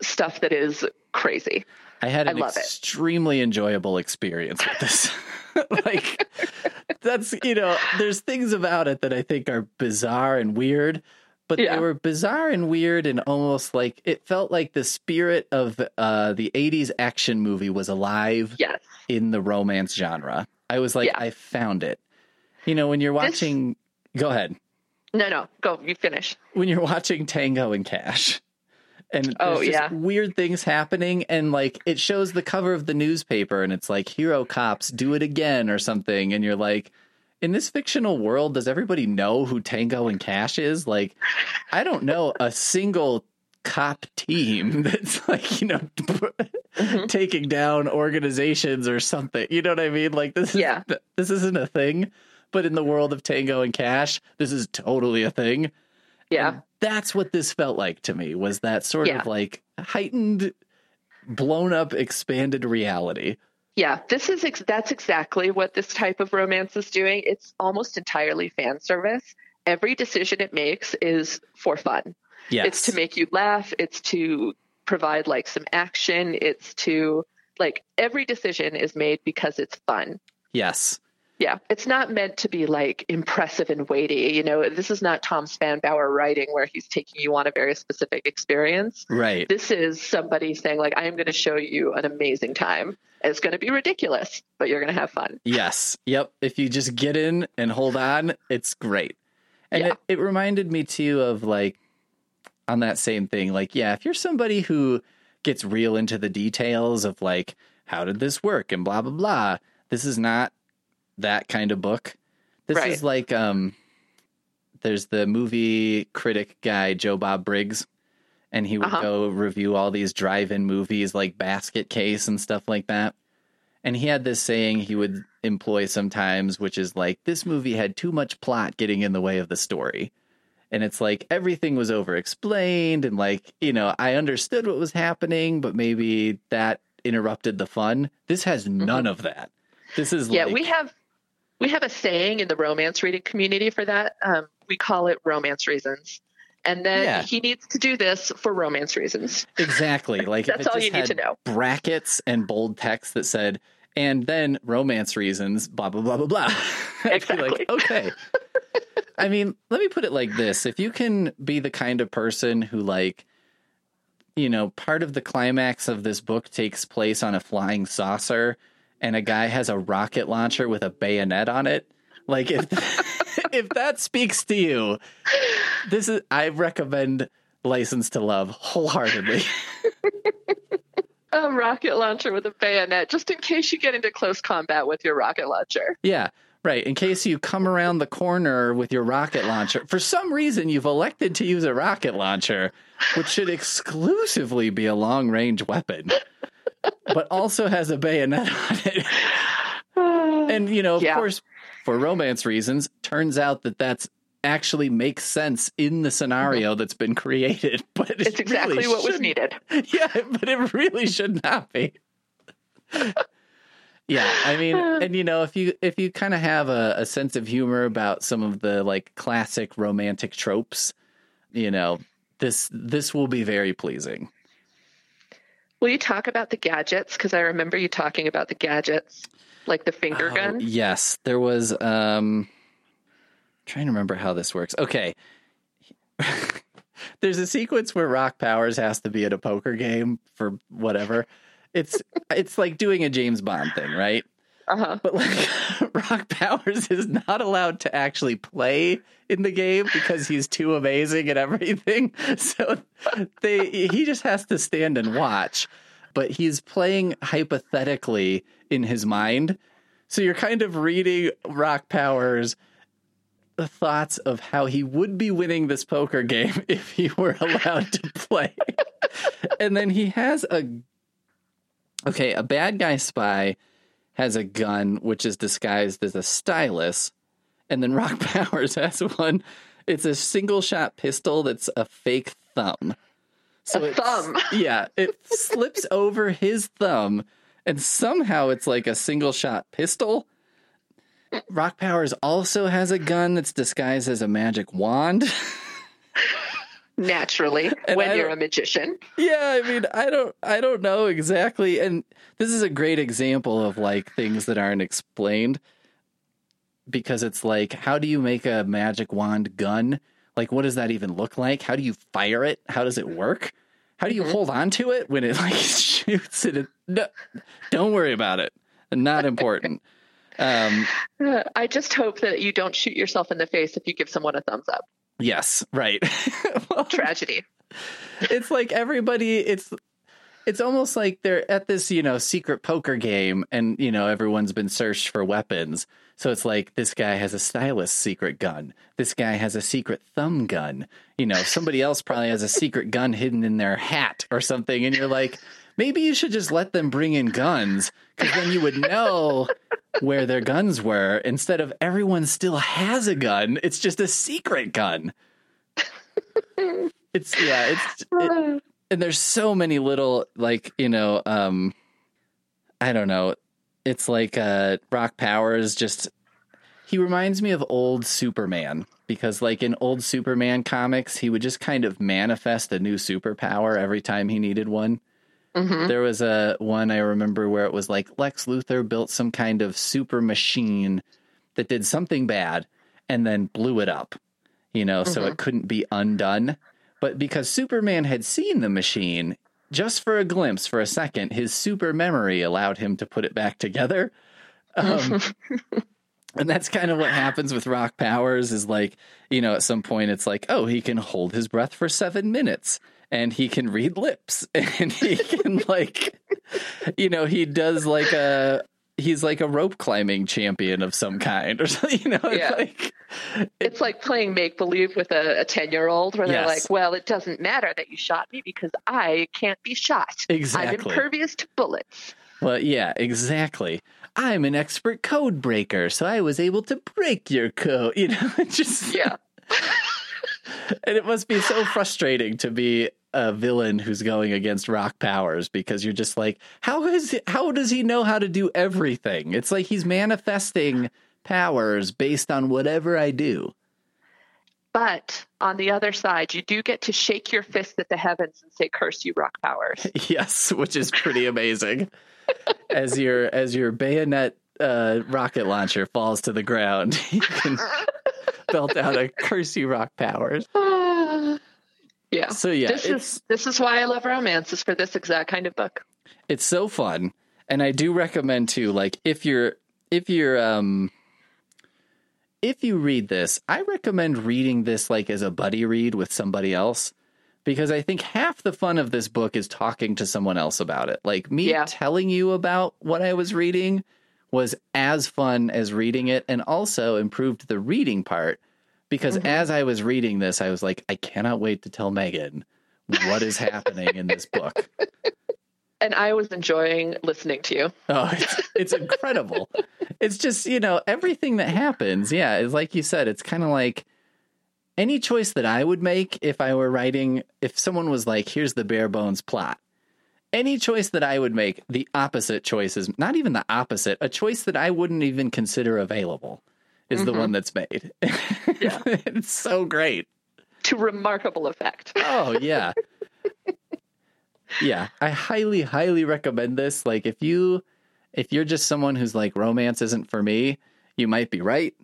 stuff that is crazy. I had I an it. extremely enjoyable experience with this. like that's you know, there's things about it that I think are bizarre and weird, but Yeah. they were bizarre and weird and almost like it felt like the spirit of uh, the 80s action movie was alive Yes. in the romance genre. I was like, Yeah. I found it. You know, when you're This- watching, go ahead. No, no, go, you finish. When you're watching Tango and Cash, and Oh, just yeah. weird things happening, and like it shows the cover of the newspaper, and it's like hero cops do it again or something, and you're like, in this fictional world, does everybody know who Tango and Cash is? Like, I don't know a single cop team that's like you know Mhm. taking down organizations or something. You know what I mean? Like this is Yeah. this isn't a thing, but in the world of Tango and Cash, this is totally a thing. Yeah. And that's what this felt like to me was that sort Yeah. of like heightened blown up expanded reality. Yeah, this is ex- that's exactly what this type of romance is doing. It's almost entirely fan service. Every decision it makes is for fun. Yes. It's to make you laugh, it's to provide like some action, it's to like every decision is made because it's fun. Yes. Yeah, it's not meant to be like impressive and weighty. You know, this is not Tom Spanbauer writing where he's taking you on a very specific experience. Right. This is somebody saying like, I am going to show you an amazing time. It's going to be ridiculous, but you're going to have fun. Yes. Yep. If you just get in and hold on, it's great. And Yeah. it, it reminded me too of like on that same thing. Like, yeah, if you're somebody who gets real into the details of like, how did this work and blah, blah, blah, this is not that kind of book. This Right. is like, um, there's the movie critic guy, Joe Bob Briggs, and he would Uh-huh. go review all these drive in movies like Basket Case and stuff like that. And he had this saying he would employ sometimes, which is like, this movie had too much plot getting in the way of the story. And it's like everything was over explained. And like, you know, I understood what was happening, but maybe that interrupted the fun. This has none of that. This is Mm-hmm. Yeah, like, we have we have a saying in the romance reading community for that. Um, we call it romance reasons. And then Yeah. he needs to do this for romance reasons. exactly like That's all you need to know. brackets and bold text that said, and then romance reasons, blah, blah, blah, blah, blah. I'd like, Exactly. okay. I mean, let me put it like this. If you can be the kind of person who, like, you know, part of the climax of this book takes place on a flying saucer and a guy has a rocket launcher with a bayonet on it. Like if if that speaks to you, this is I recommend License to Love wholeheartedly. A rocket launcher with a bayonet, just in case you get into close combat with your rocket launcher. Yeah, right. In case you come around the corner with your rocket launcher, for some reason you've elected to use a rocket launcher, which should exclusively be a long range weapon, but also has a bayonet on it. And, you know, of Yeah. course, for romance reasons, turns out that that's actually makes sense in the scenario that's been created. But it It's exactly really what was needed. Yeah, but it really should not be. yeah, I mean, and you know, if you if you kind of have a, a sense of humor about some of the like classic romantic tropes, you know, this this will be very pleasing. Will you talk about the gadgets? Because I remember you talking about the gadgets, like the finger Oh, gun. yes, there was. um Trying to remember how this works. Okay. There's a sequence where Rock Powers has to be at a poker game for whatever. It's it's like doing a James Bond thing, right? Uh huh. But like Rock Powers is not allowed to actually play in the game because he's too amazing at everything. So they he just has to stand and watch. But he's playing hypothetically in his mind. So you're kind of reading Rock Powers the thoughts of how he would be winning this poker game if he were allowed to play. and then he has a okay, a bad guy spy has a gun which is disguised as a stylus, and then Rock Powers has one. It's a single shot pistol that's a fake thumb. So A thumb. Yeah, it slips over his thumb, and somehow it's like a single shot pistol. Rock Powers also has a gun that's disguised as a magic wand. Naturally, And when I you're a magician. yeah, I mean, I don't I don't know exactly and this is a great example of like things that aren't explained because it's like how do you make a magic wand gun? Like what does that even look like? How do you fire it? How does it work? How do you Mhm. hold on to it when it like shoots it? No, don't worry about it. Not important. Um I just hope that you don't shoot yourself in the face if you give someone a thumbs up. yes, right. Well, Tragedy. it's like everybody it's it's almost like they're at this you know secret poker game and you know everyone's been searched for weapons so it's like this guy has a stylus secret gun this guy has a secret thumb gun you know somebody else probably has a secret gun hidden in their hat or something and you're like maybe you should just let them bring in guns because then you would know where their guns were instead of everyone still has a gun. It's just a secret gun. It's yeah it's it, and there's so many little like you know um i don't know. It's like uh rock powers just he reminds me of old superman because like in old superman comics he would just kind of manifest a new superpower every time he needed one hmm there was a one i remember where it was like lex luthor built some kind of super machine that did something bad and then blew it up, you know, so Mm-hmm. it couldn't be undone. But because Superman had seen the machine just for a glimpse, for a second, his super memory allowed him to put it back together. Um, and that's kind of what happens with Rock Powers is like, you know, at some point it's like, oh, he can hold his breath for seven minutes and he can read lips and he can like, you know, he does like a, he's like a rope climbing champion of some kind or something, you know, Yeah. like, It's like playing make believe with a 10 year old where they're like, well, it doesn't matter that you shot me because I can't be shot. I'm impervious to bullets. well, yeah, exactly. I'm an expert code breaker, so I was able to break your code, you know, just, Yeah. And it must be so frustrating to be a villain who's going against rock powers because you're just like how is how does he know how to do everything? It's like he's manifesting powers based on whatever i do. But on the other side, you do get to shake your fist at the heavens and say, curse you, rock powers. yes which is pretty amazing. As your as your bayonet uh, rocket launcher falls to the ground you can belt out a curse you rock powers yeah. so yeah this is this is why I love romance, is for this exact kind of book. it's so fun and i do recommend too like if you're if you're um if you read this i recommend reading this like as a buddy read with somebody else because i think half the fun of this book is talking to someone else about it like me Yeah. telling you about what i was reading was as fun as reading it and also improved the reading part because Mhm. as i was reading this i was like i cannot wait to tell megan what is happening in this book And I was enjoying listening to you. Oh, it's, it's incredible. it's just, you know, everything that happens. Yeah. It's like you said, it's kind of like any choice that I would make if I were writing, if someone was like, here's the bare bones plot, any choice that I would make, the opposite choice is not even the opposite, a choice that I wouldn't even consider available is the Mhm. one that's made. Yeah. it's so great. To remarkable effect. Oh yeah. yeah, I highly highly recommend this. Like if you if you're just someone who's like romance isn't for me, you might be right,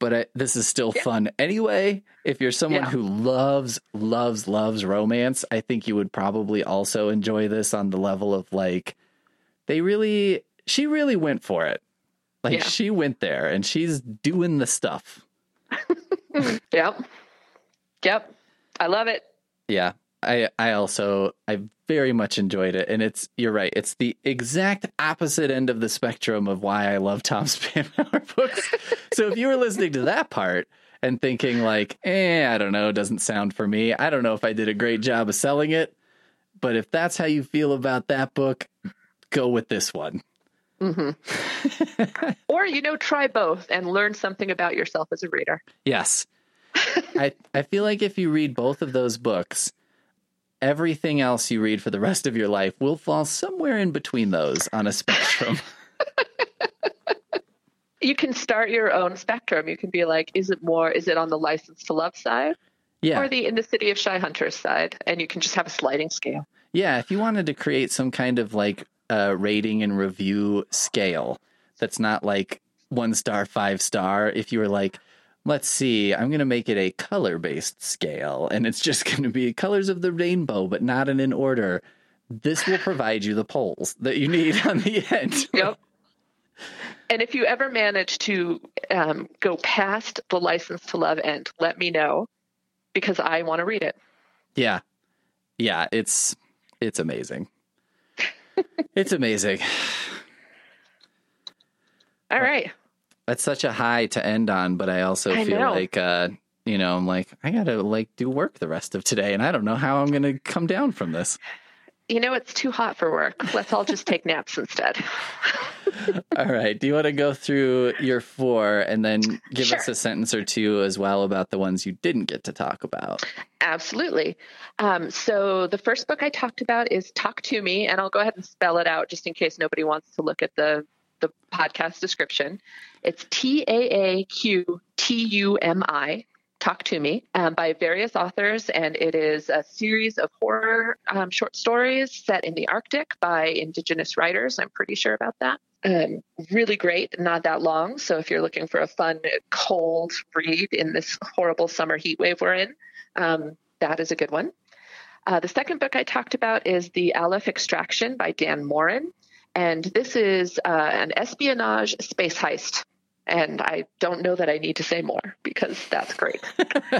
but I, this is still Yeah. fun anyway. If you're someone Yeah. who loves loves loves romance, I think you would probably also enjoy this on the level of like they really she really went for it. Like Yeah. she went there and she's doing the stuff. Yep. Yep. I love it. Yeah. I I also I very much enjoyed it and it's you're right. It's the exact opposite end of the spectrum of why I love Tom Spanbauer books. so if you were listening to that part and thinking like, "Eh, I don't know, doesn't sound for me. I don't know if I did a great job of selling it." But if that's how you feel about that book, go with this one. hmm or, you know, try both and learn something about yourself as a reader. Yes. I I feel like if you read both of those books, everything else you read for the rest of your life will fall somewhere in between those on a spectrum. You can start your own spectrum. You can be like, is it more, is it on the license to love side yeah. or the in the city of shy hunters side? And you can just have a sliding scale. Yeah, if you wanted to create some kind of like uh, rating and review scale that's not like one star, five star, if you were like, let's see, I'm going to make it a color based scale and it's just going to be colors of the rainbow, but not in an order, this will provide you the polls that you need on the end. Yep. and if you ever manage to um, go past the license to love end, let me know because I want to read it. Yeah. Yeah, it's it's amazing. it's amazing. All right. That's such a high to end on, but I also I feel know. like uh you know, I'm like I got to like do work the rest of today and I don't know how I'm going to come down from this. You know, it's too hot for work. Let's all just take naps instead. All right. Do you want to go through your four and then give Sure. us a sentence or two as well about the ones you didn't get to talk about? Absolutely. Um, so the first book I talked about is Taaqtumi, and I'll go ahead and spell it out just in case nobody wants to look at the the podcast description. It's T A A Q T U M I. Taaqtumi um, by various authors, and it is a series of horror um, short stories set in the Arctic by Indigenous writers. I'm pretty sure about that. Um, really great, not that long. So if you're looking for a fun, cold read in this horrible summer heat wave we're in, um, that is a good one. Uh, the second book I talked about is The Aleph Extraction by Dan Moren. And this is uh, an espionage space heist. And I don't know that I need to say more because that's great.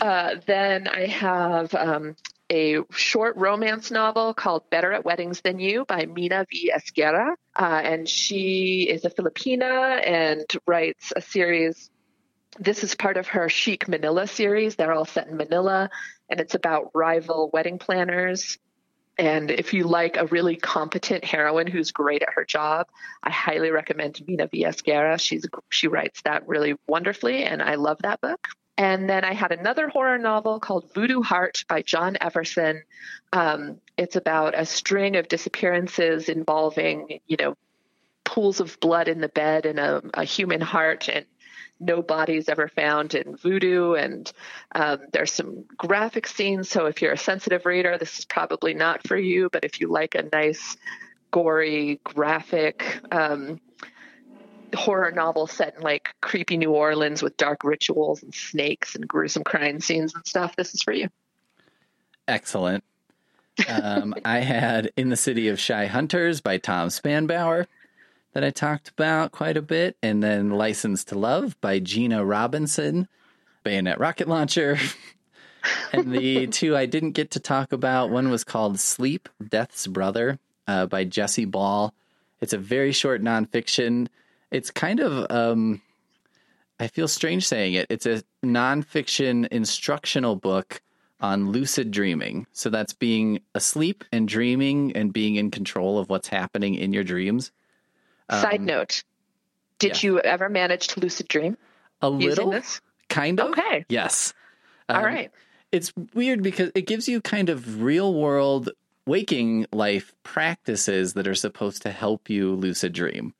uh, then I have um, a short romance novel called Better at Weddings Than You by Mina V. Esguerra. Uh, and she is a Filipina and writes a series. This is part of her Chic Manila series. They're all set in Manila, and it's about rival wedding planners. And if you like a really competent heroine who's great at her job, I highly recommend Mina V. Esguerra. She's she writes that really wonderfully, and I love that book. And then I had another horror novel called Voodoo Heart by John Everson. Um, it's about a string of disappearances involving, you know, pools of blood in the bed and a, a human heart and no bodies ever found in voodoo and um, there's some graphic scenes so if you're a sensitive reader this is probably not for you but if you like a nice gory graphic um, horror novel set in like creepy New Orleans with dark rituals and snakes and gruesome crime scenes and stuff, this is for you. Excellent. Um, I had In the City of Shy Hunters by Tom Spanbauer that I talked about quite a bit, and then License to Love by Gina Robinson, Bayonet Rocket Launcher. and the two I didn't get to talk about one was called Sleep, Death's Brother uh, by Jesse Ball. It's a very short nonfiction it's kind of um, I feel strange saying it. It's a nonfiction instructional book on lucid dreaming. So that's being asleep and dreaming and being in control of what's happening in your dreams. Side um, note: Did yeah. you ever manage to lucid dream? A little, kind of. Okay. Yes. Um, All right. It's weird because it gives you kind of real world waking life practices that are supposed to help you lucid dream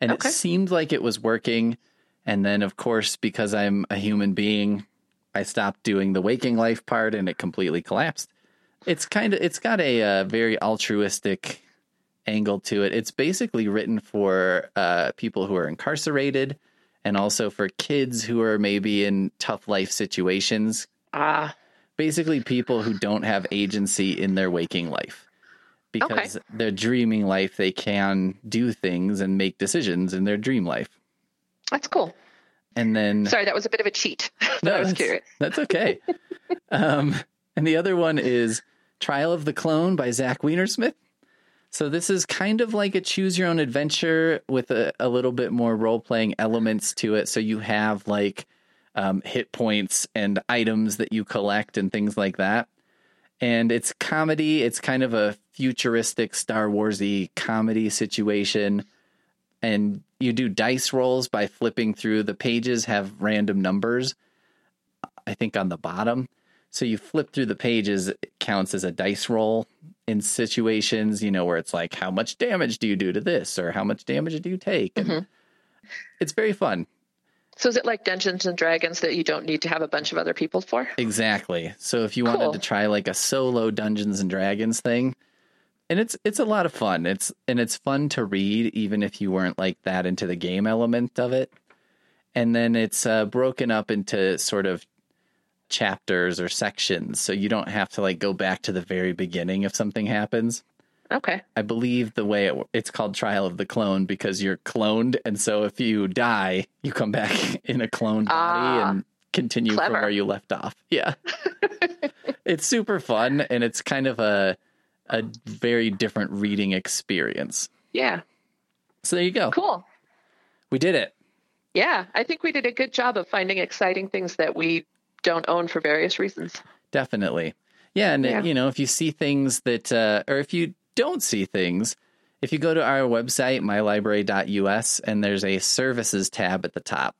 and okay. it seemed like it was working. And then, of course, because I'm a human being, I stopped doing the waking life part, and it completely collapsed. It's kind of it's got a, a uh, very altruistic angle to it. It's basically written for uh, people who are incarcerated and also for kids who are maybe in tough life situations. Ah. Basically, people who don't have agency in their waking life because okay. their dreaming life they can do things and make decisions in their dream life. That's cool. And then sorry, that was a bit of a cheat. no, I was curious. That's okay. um, and the other one is Trial of the Clone by Zach Weinersmith. So this is kind of like a choose your own adventure with a, a little bit more role playing elements to it. So you have like um, hit points and items that you collect and things like that and it's comedy. It's kind of a futuristic Star Warsy comedy situation, and you do dice rolls by flipping through the pages. Have random numbers, I think, on the bottom. So you flip through the pages. It counts as a dice roll in situations, you know, where it's like, how much damage do you do to this, or how much damage do you take? And mm-hmm. it's very fun. So is it like Dungeons and Dragons that you don't need to have a bunch of other people for? Exactly. So if you cool. wanted to try like a solo Dungeons and Dragons thing, and it's it's a lot of fun. It's and it's fun to read even if you weren't like that into the game element of it. And then it's uh, broken up into sort of chapters or sections, so you don't have to like go back to the very beginning if something happens. Okay. I believe the way it, it's called Trial of the Clone because you're cloned, and so if you die, you come back in a cloned body uh, and continue clever. from where you left off. Yeah. it's super fun, and it's kind of a a very different reading experience. Yeah. So there you go. Cool. We did it. Yeah, I think we did a good job of finding exciting things that we don't own for various reasons. Definitely. Yeah, and yeah. you know, if you see things that, uh, or if you don't see things, if you go to our website, mylibrary.us, and there's a services tab at the top.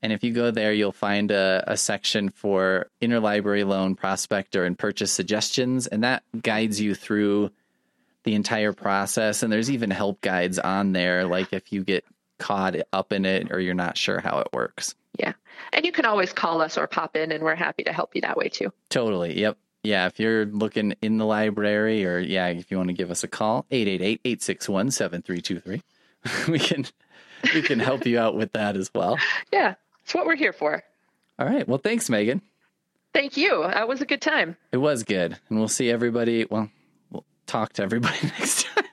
And if you go there, you'll find a, a section for interlibrary loan prospector and purchase suggestions. And that guides you through the entire process. And there's even help guides on there, like if you get caught up in it or you're not sure how it works. Yeah. And you can always call us or pop in, and we're happy to help you that way too. Totally. Yep. yeah, if you're looking in the library or yeah, if you want to give us a call, 888-861-7323. we can we can help you out with that as well. Yeah, it's what we're here for. All right. Well, thanks, Megan. Thank you. That was a good time. It was good. And we'll see everybody. Well, we'll talk to everybody next time.